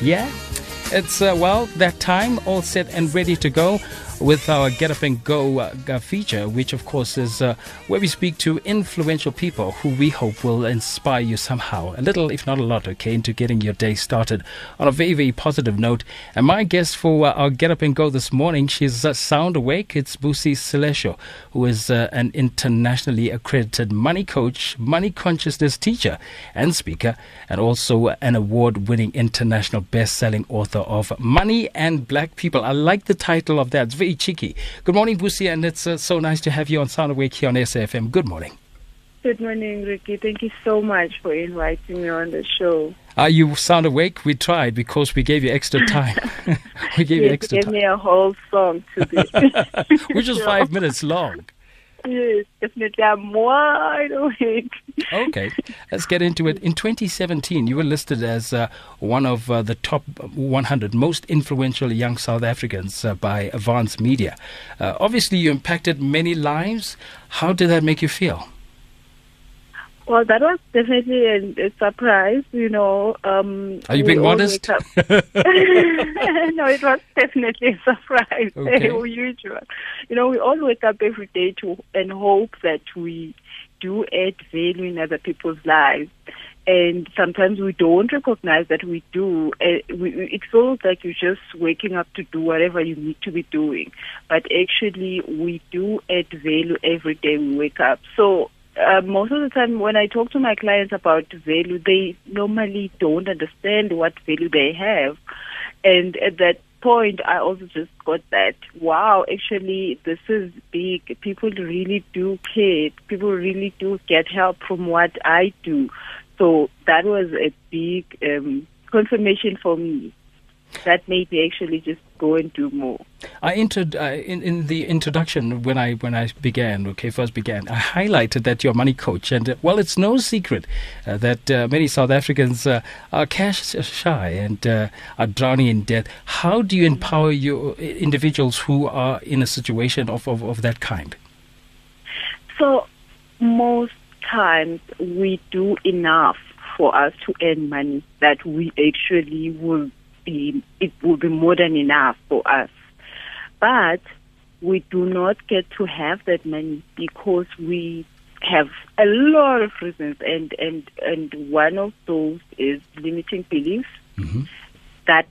Yeah, it's, uh, well, that time all set and ready to go with our Get Up and Go uh, feature, which of course is uh, where we speak to influential people who we hope will inspire you somehow, a little, if not a lot, okay, into getting your day started on a very, very positive note. And my guest for uh, our Get Up and Go this morning, she's sound awake. It's Busi Selesho, who is an internationally accredited money coach, money consciousness teacher, and speaker, and also an award winning international best selling author of Money and Black People. I like the title of that. It's very cheeky. Good morning, Busi, and it's uh, so nice to have you on Sound Awake here on SAFM. Good morning. Good morning, Ricky. Thank you so much for inviting me on the show. Are you sound awake? We tried because we gave you extra time. we gave yes, you extra gave time, me a whole song to do. which is five minutes long. Yes, definitely. I'm wide awake. Okay, let's get into it. In 2017, you were listed as uh, one of uh, the top 100 most influential young South Africans uh, by Avance Media. Uh, obviously, you impacted many lives. How did that make you feel? Well, that was definitely a, a surprise, you know. Um, Are you being modest? no, it was definitely a surprise. Okay. One. You know, we all wake up every day to and hope that we do add value in other people's lives. And sometimes we don't recognize that we do. Uh, we- it feels like you're just waking up to do whatever you need to be doing. But actually, we do add value every day we wake up. So uh, most of the time when I talk to my clients about value, they normally don't understand what value they have. And at that point, I also just got that, wow, actually, this is big. People really do care. People really do get help from what I do. So that was a big um, confirmation for me. That made me actually just go and do more. I entered uh, in in the introduction when I when I began. Okay, first began. I highlighted that you're a money coach, and uh, well, it's no secret uh, that uh, many South Africans uh, are cash shy and uh, are drowning in debt. How do you empower your individuals who are in a situation of of, of that kind? So most times we do enough for us to earn money that we actually will be it will be more than enough for us. But we do not get to have that money because we have a lot of reasons and and and one of those is limiting beliefs Mhm. that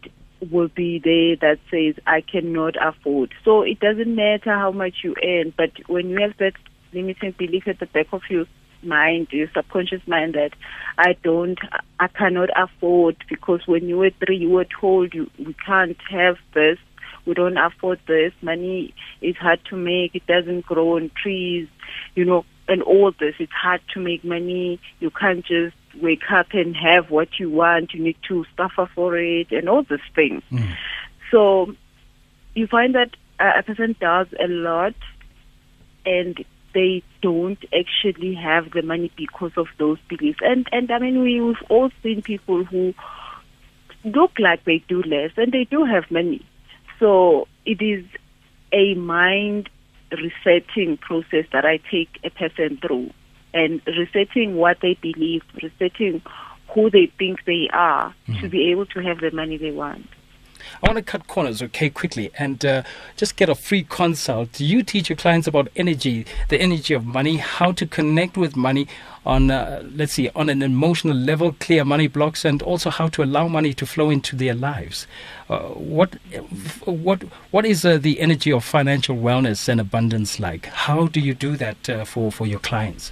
will be there that says I cannot afford. So it doesn't matter how much you earn, but when you have that limiting belief at the back of your mind, your subconscious mind that I don't, I cannot afford because when you were three, you were told you we can't have this, we don't afford this, money is hard to make, it doesn't grow on trees, you know, and all this. It's hard to make money. You can't just wake up and have what you want. You need to suffer for it and all these things. Mm. So you find that a person does a lot and they don't actually have the money because of those beliefs. And and I mean we, we've all seen people who look like they do less and they do have money. So it is a mind resetting process that I take a person through and resetting what they believe, resetting who they think they are mm-hmm. to be able to have the money they want. I want to cut corners, okay, quickly, and uh, just get a free consult. Do You teach your clients about energy, the energy of money, how to connect with money on, uh, let's see, on an emotional level, clear money blocks, and also how to allow money to flow into their lives. Uh, what, what, what is uh, the energy of financial wellness and abundance like? How do you do that uh, for for your clients?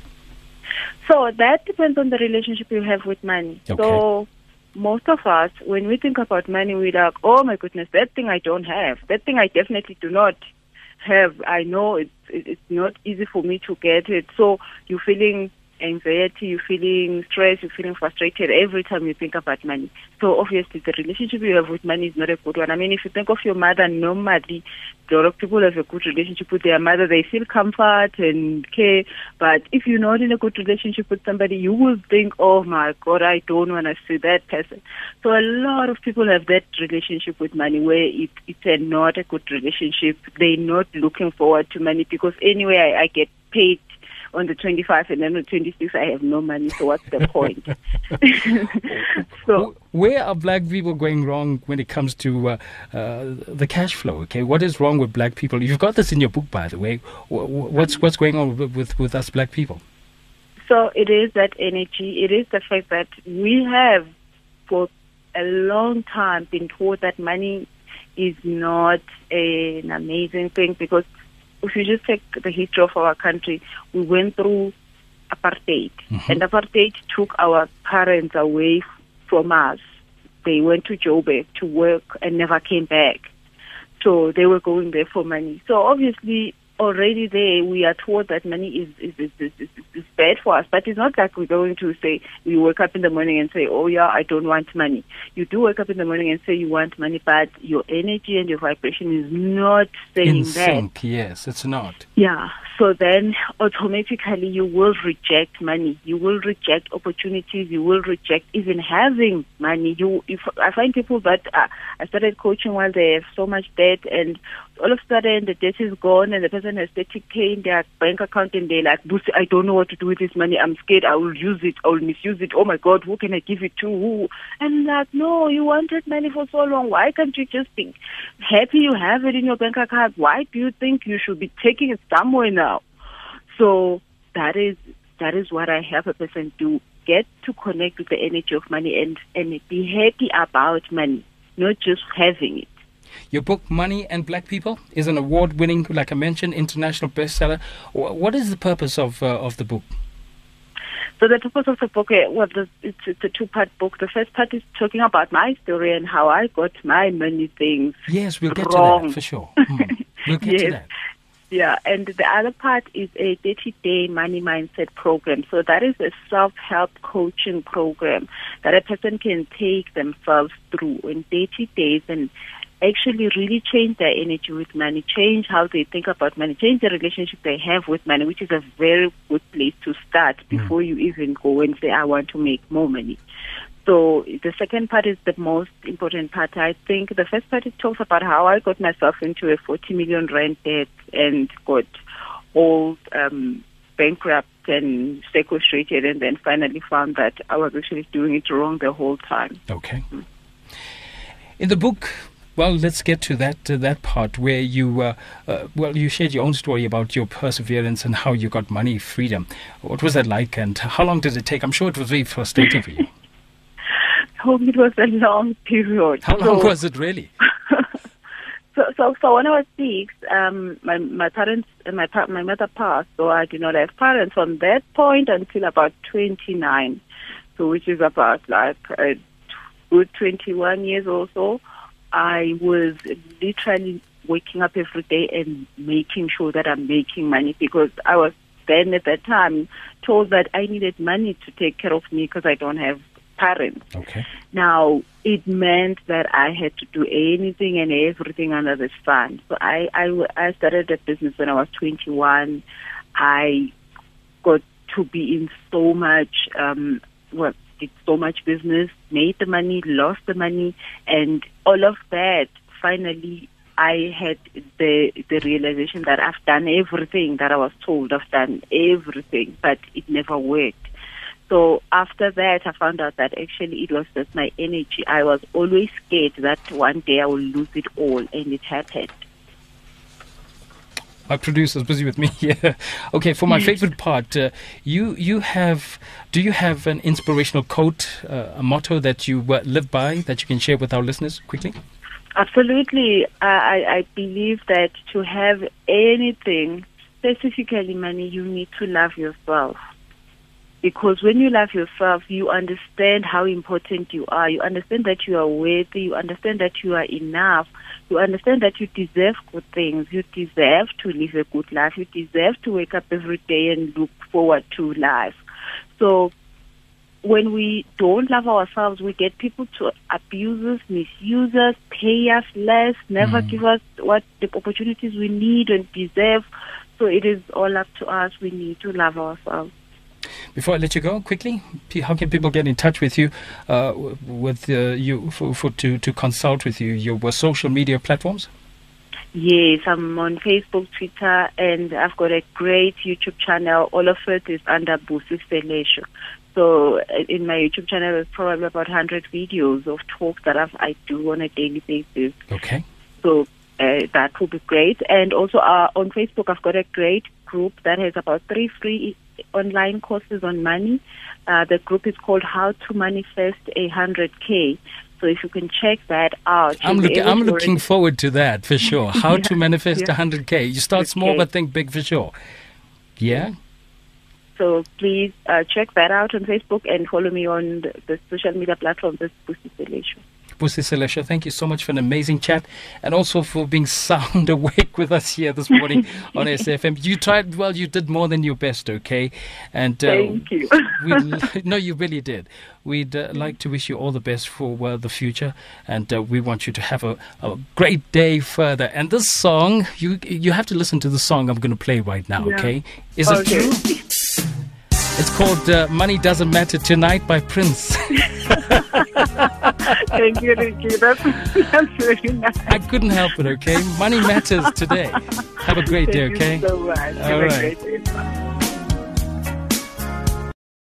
So that depends on the relationship you have with money. Okay. So most of us, when we think about money, we're like, oh my goodness, that thing I don't have. That thing I definitely do not have. I know it's, it's not easy for me to get it. So you're feeling anxiety, you're feeling stress, you're feeling frustrated every time you think about money. So obviously the relationship you have with money is not a good one. I mean, if you think of your mother, normally a lot of people have a good relationship with their mother. They feel comfort and care. But if you're not in a good relationship with somebody, you will think, oh my God, I don't want to see that person. So a lot of people have that relationship with money where it, it's a not a good relationship. They're not looking forward to money because anyway, I, I get paid on the 25 and then on the 26 I have no money. So what's the point? so where are black people going wrong when it comes to uh, uh, the cash flow? Okay, what is wrong with black people? You've got this in your book, by the way. What's what's going on with with, with us black people? So it is that energy. It is the fact that we have for a long time been told that money is not an amazing thing because if you just take the history of our country, we went through apartheid, mm-hmm. and apartheid took our parents away from us. They went to Joburg to work and never came back. So they were going there for money. So obviously, already there we are told that money is is, is, is, is, is bad for us. But it's not like we're going to say we wake up in the morning and say, Oh yeah, I don't want money. You do wake up in the morning and say you want money, but your energy and your vibration is not saying in that. Sync, yes, it's not. Yeah. So then automatically you will reject money. You will reject opportunities. You will reject even having money. You, if I find people that uh, I started coaching while they have so much debt and all of a sudden the debt is gone and the person has 30k in their bank account and they're like, I don't know what to do with this money. I'm scared I will use it. I will misuse it. Oh my God, who can I give it to? Who? And like, no, you wanted money for so long. Why can't you just be happy you have it in your bank account? Why do you think you should be taking it somewhere now? So that is that is what I help a person do. Get to connect with the energy of money and, and be happy about money, not just having it. Your book, Money and Black People, is an award winning, like I mentioned, international bestseller. What is the purpose of, uh, of the book? So the purpose of the book, uh, well, it's, it's a two-part book. The first part is talking about my story and how I got my money things. Yes, we'll get wrong. to that for sure. Mm. We'll get yes. to that. Yeah, and the other part is a 30 day money mindset program. So that is a self help coaching program that a person can take themselves through in 30 days and actually really change their energy with money, change how they think about money, change the relationship they have with money, which is a very good place to start mm. before you even go and say, I want to make more money. So the second part is the most important part. I think the first part it talks about how I got myself into a 40 million rand debt and got all um, bankrupt and sequestrated, and then finally found that I was actually doing it wrong the whole time. Okay. Mm. In the book, well, let's get to that uh, that part where you uh, uh, well you shared your own story about your perseverance and how you got money freedom. What was that like, and how long did it take? I'm sure it was very frustrating for you. home, it was a long period. How long so, was it really? so, so, so when I was six, um, my my parents, my my mother passed, so I did not have parents from that point until about twenty nine, so which is about like a good twenty one years or so. I was literally waking up every day and making sure that I'm making money because I was then at that time told that I needed money to take care of me because I don't have parents. Okay. Now, it meant that I had to do anything and everything under the sun. So I, I, I started a business when I was 21. I got to be in so much, um, well, did so much business, made the money, lost the money, and all of that finally I had the the realization that I've done everything that I was told. I've done everything, but it never worked. So after that, I found out that actually it was just my energy. I was always scared that one day I will lose it all, and it happened. My producer's busy with me here. okay, for my favorite part, uh, you you have do you have an inspirational quote, uh, a motto that you live by that you can share with our listeners quickly? Absolutely, I, I believe that to have anything, specifically money, you need to love yourself. Because when you love yourself, you understand how important you are. You understand that you are worthy. You understand that you are enough. You understand that you deserve good things. You deserve to live a good life. You deserve to wake up every day and look forward to life. So when we don't love ourselves, we get people to abuse us, misuse us, pay us less, never mm. give us what the opportunities we need and deserve. So it is all up to us. We need to love ourselves. Before I let you go, quickly, how can people get in touch with you, uh, with uh, you for, for, to to consult with you? Your social media platforms? Yes, I'm on Facebook, Twitter, and I've got a great YouTube channel. All of it is under Busi Selesho. So uh, in my YouTube channel, there's probably about 100 videos of talks that I've, I do on a daily basis. Okay. So uh, that would be great. And also uh, on Facebook, I've got a great group that has about three free online courses on money. Uh, the group is called How to Manifest a 100K. So if you can check that out, I'm looking. I'm looking forward to that for sure. How yeah, to manifest yeah. 100k. You start small but think big for sure. Yeah. So please uh, check that out on Facebook and follow me on the, the social media platforms. This Busi. Busi Selesho, thank you so much for an amazing chat and also for being sound awake with us here this morning on SAFM. You tried, well, you did more than your best, okay? And uh, Thank you. no, you really did. We'd uh, like to wish you all the best for uh, the future, and uh, we want you to have a, a, great day further. And this song, you you have to listen to the song I'm going to play right now, yeah. okay? Is okay. it true? It's called uh, Money Doesn't Matter Tonight by Prince. Thank you, Ricky. That's, that's very nice. I couldn't help it, okay? Money matters today. Have a great Thank day, okay? so much. All Have right.